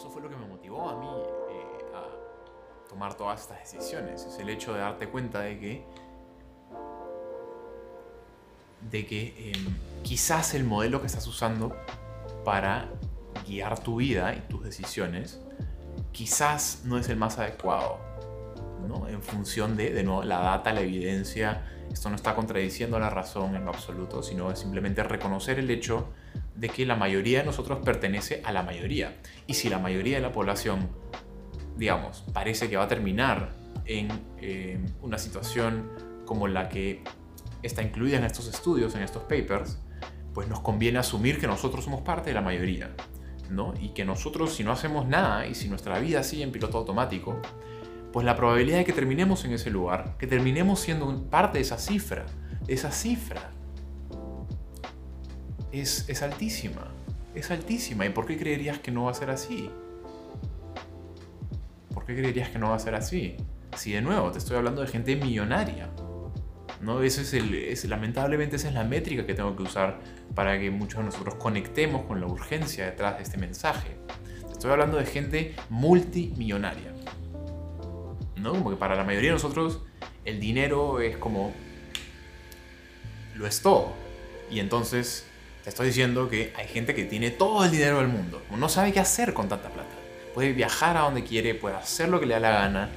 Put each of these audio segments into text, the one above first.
eso fue lo que me motivó a mí eh, a tomar todas estas decisiones. Es el hecho de darte cuenta de que de que em, quizás el modelo que estás usando para guiar tu vida y tus decisiones quizás no es el más adecuado, ¿no? En función de, de nuevo, la data, la evidencia, esto no está contradiciendo la razón en lo absoluto, sino es simplemente reconocer el hecho de que la mayoría de nosotros pertenece a la mayoría. Y si la mayoría de la población, digamos, parece que va a terminar en eh, una situación como la que está incluida en estos estudios, en estos papers, pues nos conviene asumir que nosotros somos parte de la mayoría. ¿no? Y que nosotros, si no hacemos nada y si nuestra vida sigue en piloto automático, pues la probabilidad de que terminemos en ese lugar, que terminemos siendo parte de esa cifra, de esa cifra, es, es altísima. Es altísima. ¿Y por qué creerías que no va a ser así? ¿Por qué creerías que no va a ser así? Si de nuevo te estoy hablando de gente millonaria. ¿no? Ese es el, es, lamentablemente esa es la métrica que tengo que usar para que muchos de nosotros conectemos con la urgencia detrás de este mensaje. Estoy hablando de gente multimillonaria. ¿no? Como que para la mayoría de nosotros el dinero es como... lo es todo. Y entonces te estoy diciendo que hay gente que tiene todo el dinero del mundo. No sabe qué hacer con tanta plata. Puede viajar a donde quiere, puede hacer lo que le da la gana,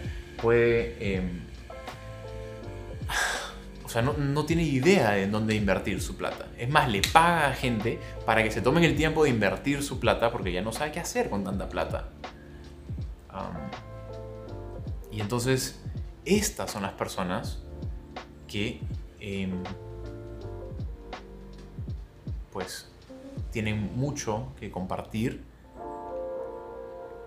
puede... Eh, o sea, no, tiene idea de dónde invertir su plata. Es más, le paga a gente para que se tomen el tiempo de invertir su plata porque ya no sabe qué hacer con tanta plata. Y entonces, estas son las personas que... Eh, pues tienen mucho que compartir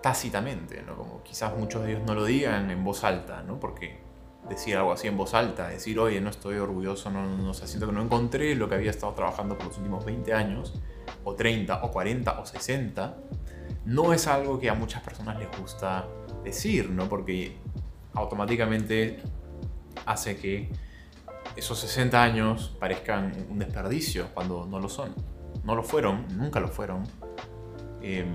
tácitamente, ¿no? Como quizás muchos de ellos no lo digan en voz alta, ¿no? Porque decir algo así en voz alta, decir, oye, no estoy orgulloso, no, no, siento que no encontré lo que había estado trabajando por los últimos 20 años, o 30, o 40, o 60, no es algo que a muchas personas les gusta decir, ¿no? Porque automáticamente hace que esos 60 años parezcan un desperdicio cuando no lo son. No lo fueron, nunca lo fueron. Eh,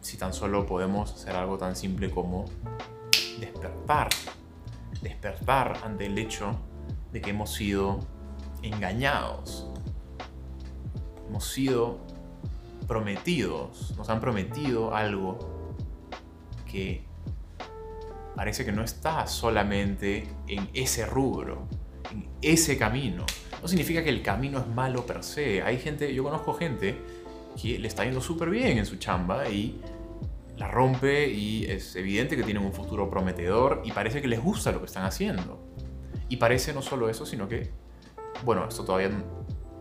si tan solo podemos hacer algo tan simple como despertar. Despertar ante el hecho de que hemos sido engañados. Hemos sido prometidos. Nos han prometido algo que parece que no está solamente en ese rubro, en ese camino. No significa que el camino es malo per se. Hay gente, yo conozco gente que le está yendo súper bien en su chamba y la rompe y es evidente que tienen un futuro prometedor y parece que les gusta lo que están haciendo. Y parece no solo eso, sino que, bueno, esto todavía...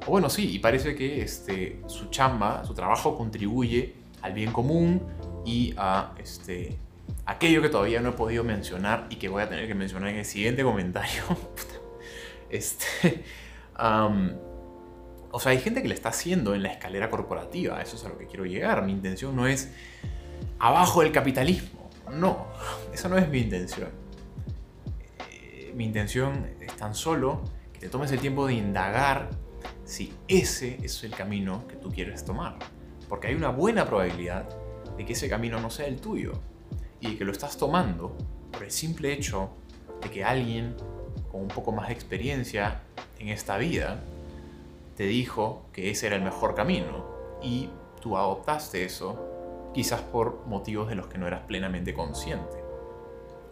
O bueno, sí, y parece que este, su chamba, su trabajo contribuye al bien común y a este, aquello que todavía no he podido mencionar y que voy a tener que mencionar en el siguiente comentario. este, o sea, hay gente que le está haciendo en la escalera corporativa, eso es a lo que quiero llegar. Mi intención no es abajo del capitalismo, no, esa no es mi intención. Eh, mi intención es tan solo que te tomes el tiempo de indagar si ese es el camino que tú quieres tomar. Porque hay una buena probabilidad de que ese camino no sea el tuyo y que lo estás tomando por el simple hecho de que alguien con un poco más de experiencia en esta vida te dijo que ese era el mejor camino y tú adoptaste eso quizás por motivos de los que no eras plenamente consciente.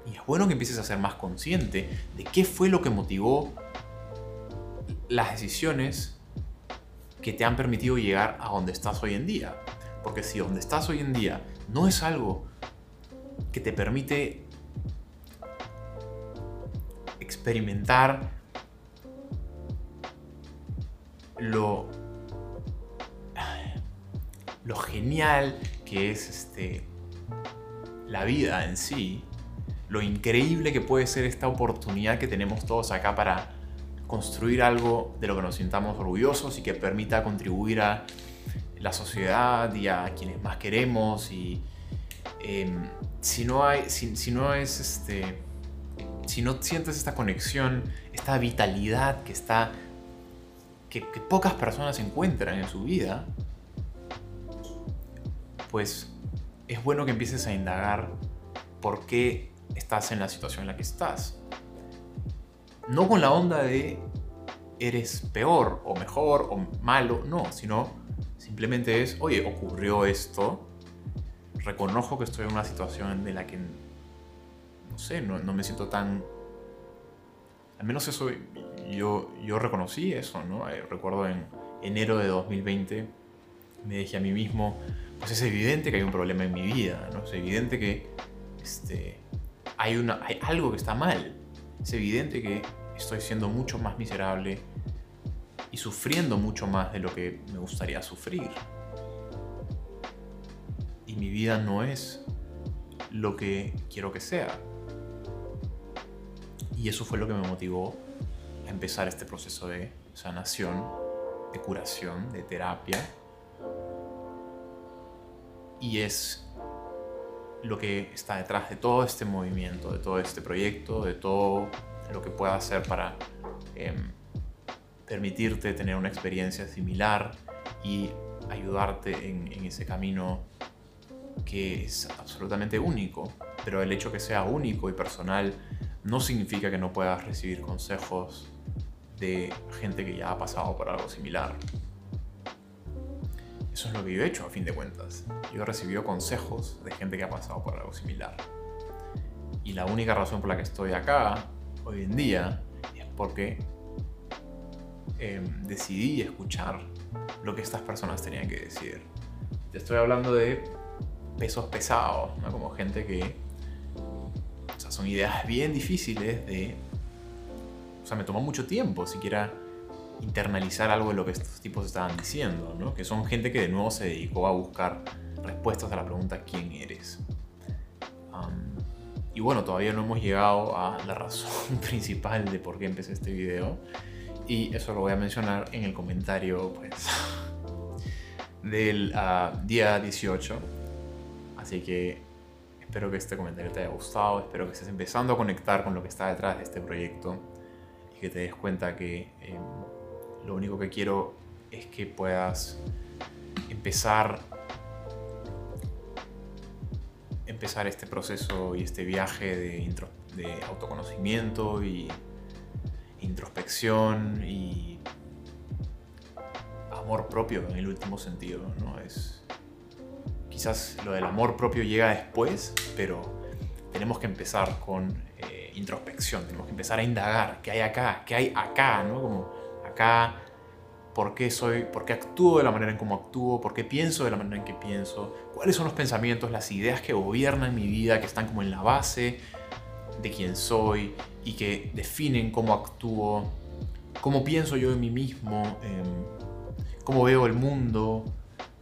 Y es bueno que empieces a ser más consciente de qué fue lo que motivó las decisiones que te han permitido llegar a donde estás hoy en día. Porque si donde estás hoy en día no es algo que te permite experimentar lo, lo genial que es este, la vida en sí, lo increíble que puede ser esta oportunidad que tenemos todos acá para construir algo de lo que nos sintamos orgullosos y que permita contribuir a la sociedad y a quienes más queremos y em, si no hay, si, no es este, si no sientes esta conexión, esta vitalidad que está, que, pocas personas encuentran en su vida, pues es bueno que empieces a indagar por qué estás en la situación en la que estás. No con la onda de eres peor o mejor o malo, no, sino simplemente es, oye, ocurrió esto, reconozco que estoy en una situación de la que, no sé, no, me siento tan... Al menos eso, yo, yo reconocí eso, ¿no? Eh, recuerdo en enero de 2020, me dije a mí mismo, pues es evidente que hay un problema en mi vida, ¿no? Es evidente que este, hay, una, hay algo que está mal. Es evidente que estoy siendo mucho más miserable y sufriendo mucho más de lo que me gustaría sufrir. Y mi vida no es lo que quiero que sea. Y eso fue lo que me motivó a empezar este proceso de sanación, de curación, de terapia. Y es lo que está detrás de todo este movimiento, de todo este proyecto, de todo lo que pueda hacer para em, permitirte tener una experiencia similar y ayudarte en, en ese camino que es absolutamente único. Pero el hecho que sea único y personal no significa que no puedas recibir consejos de gente que ya ha pasado por algo similar. Eso es lo que yo he hecho a fin de cuentas. Yo he recibido consejos de gente que ha pasado por algo similar. Y la única razón por la que estoy acá hoy en día es porque em, decidí escuchar lo que estas personas tenían que decir. Te estoy hablando de pesos pesados, como gente que... O sea, son ideas bien difíciles de... O sea, me tomó mucho tiempo siquiera internalizar algo de lo que estos tipos estaban diciendo, ¿no? que son gente que de nuevo se dedicó a buscar respuestas a la pregunta ¿quién eres? y bueno, todavía no hemos llegado a la razón principal de por qué empecé este video y eso lo voy a mencionar en el comentario pues, del ah, día 18. Así que espero que este comentario te haya gustado, espero que estés empezando a conectar con lo que está detrás de este proyecto y que te des cuenta que... Em, lo único que quiero es que puedas empezar empezar este proceso y este viaje de, de autoconocimiento y introspección y amor propio en el último sentido, ¿no? Es quizás lo del amor propio llega después, pero tenemos que empezar con eh, introspección, tenemos que empezar a indagar qué hay acá, qué hay acá, ¿no? Como acá, por qué soy, por qué actúo de la manera en cómo actúo, por qué pienso de la manera en que pienso, cuáles son los pensamientos, las ideas que gobiernan mi vida, que están como en la base de quién soy y que definen cómo actúo, cómo pienso yo de mí mismo, em, cómo veo el mundo,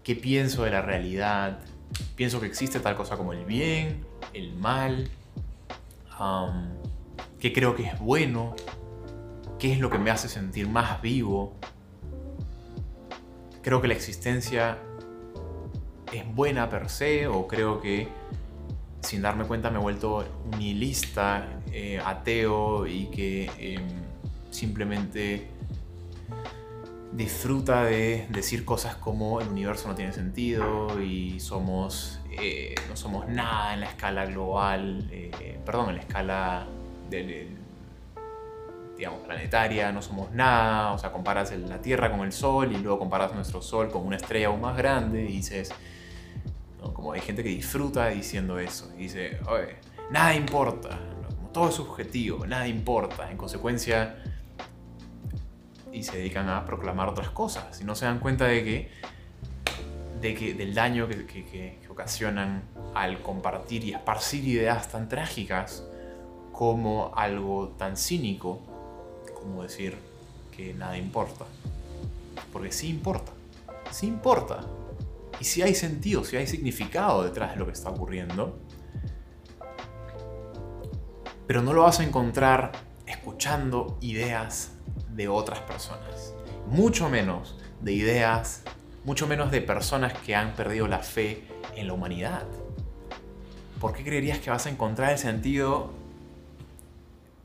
qué pienso de la realidad. Pienso que existe tal cosa como el bien, el mal, qué creo que es bueno, qué es lo que me hace sentir más vivo. Creo que la existencia es buena per se o creo que sin darme cuenta me he vuelto nihilista, eh, ateo y que em, simplemente disfruta de decir cosas como el universo no tiene sentido y somos eh, no somos nada en la escala global, eh, perdón, en la escala del, digamos, planetaria, no somos nada, o sea, comparas la Tierra con el Sol y luego comparas nuestro Sol con una estrella aún más grande y dices, como hay gente que disfruta diciendo eso, y dice, nada importa, todo es subjetivo, nada importa, en consecuencia, y se dedican a proclamar otras cosas, y no se dan cuenta de que, de que del daño que ocasionan al compartir y esparcir ideas tan trágicas como algo tan cínico como decir que nada importa. Porque sí importa, sí importa. Y si hay sentido, si hay significado detrás de lo que está ocurriendo. Pero no lo vas a encontrar escuchando ideas de otras personas. Mucho menos de ideas, mucho menos de personas que han perdido la fe en la humanidad. ¿Por qué creerías que vas a encontrar el sentido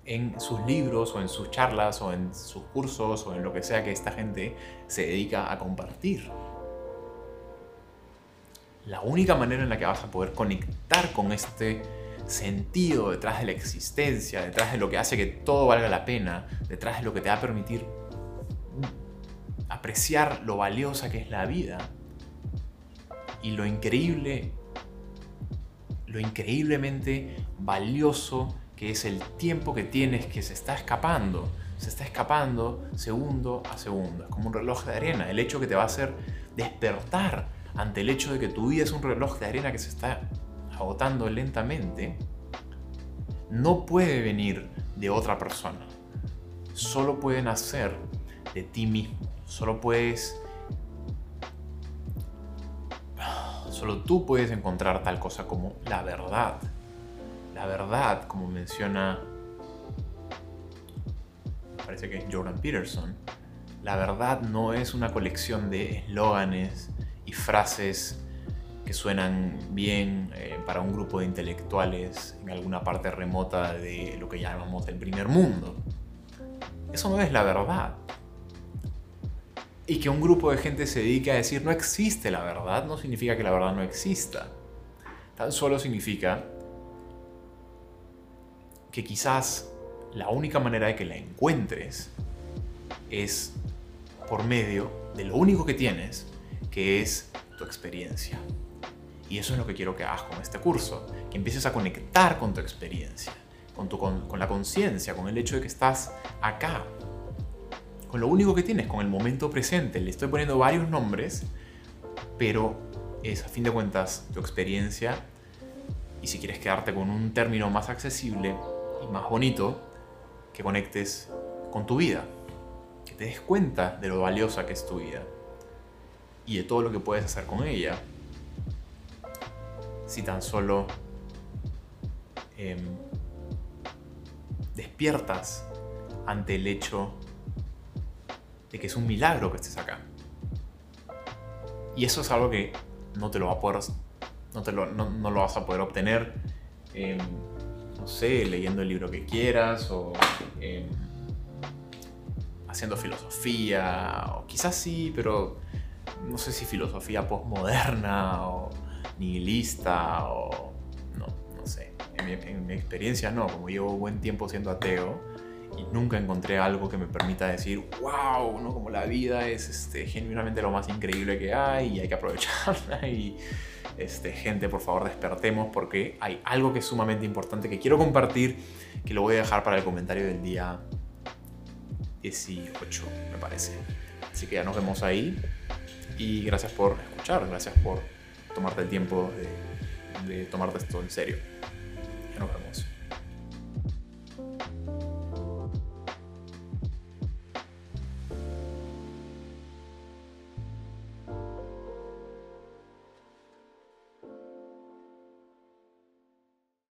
en sus libros o en sus charlas o en sus cursos o en lo que sea que esta gente se dedica a compartir. la única manera en la que vas a poder conectar con este sentido detrás de la existencia, detrás de lo que hace que todo valga la pena, detrás de lo que te va a permitir apreciar lo valiosa que es la vida y lo increíble, lo increíblemente valioso que es el tiempo que tienes que se está escapando. Se está escapando segundo a segundo. Es como un reloj de arena. El hecho que te va a hacer despertar ante el hecho de que tu vida es un reloj de arena que se está agotando lentamente, no puede venir de otra persona. Solo puede nacer de ti mismo. Solo puedes... Solo tú puedes encontrar tal cosa como la verdad. La verdad, como menciona... Parece que es Jordan Peterson. La verdad no es una colección de eslóganes y frases que suenan bien eh, para un grupo de intelectuales en alguna parte remota de lo que llamamos el primer mundo. Eso no es la verdad. Y que un grupo de gente se dedique a decir no existe la verdad no significa que la verdad no exista. Tan solo significa que quizás la única manera de que la encuentres es por medio de lo único que tienes, que es tu experiencia. Y eso es lo que quiero que hagas con este curso, que empieces a conectar con tu experiencia, con, tu, con, la conciencia, con el hecho de que estás acá, con lo único que tienes, con el momento presente. Le estoy poniendo varios nombres, pero es a fin de cuentas tu experiencia. Y si quieres quedarte con un término más accesible y más bonito, que conectes con tu vida, que te des cuenta de lo valiosa que es tu vida. Y de todo lo que puedes hacer con ella si tan solo em, despiertas ante el hecho de que es un milagro que estés acá. Y eso es algo que no te lo, va a poder, no, te lo, no, lo vas a poder obtener, em, no sé, leyendo el libro que quieras o em, haciendo filosofía, o quizás sí, pero no sé si filosofía postmoderna o nihilista o no, no sé. En mi, experiencia no, como llevo buen tiempo siendo ateo y nunca encontré algo que me permita decir, wow, ¿no? como la vida es este, genuinamente lo más increíble que hay y hay que aprovecharla y este, gente, por favor despertemos porque hay algo que es sumamente importante que quiero compartir que lo voy a dejar para el comentario del día 18, me parece. Así que ya nos vemos ahí y gracias por escuchar, gracias por tomarte el tiempo de, tomarte esto en serio. Ya nos vemos.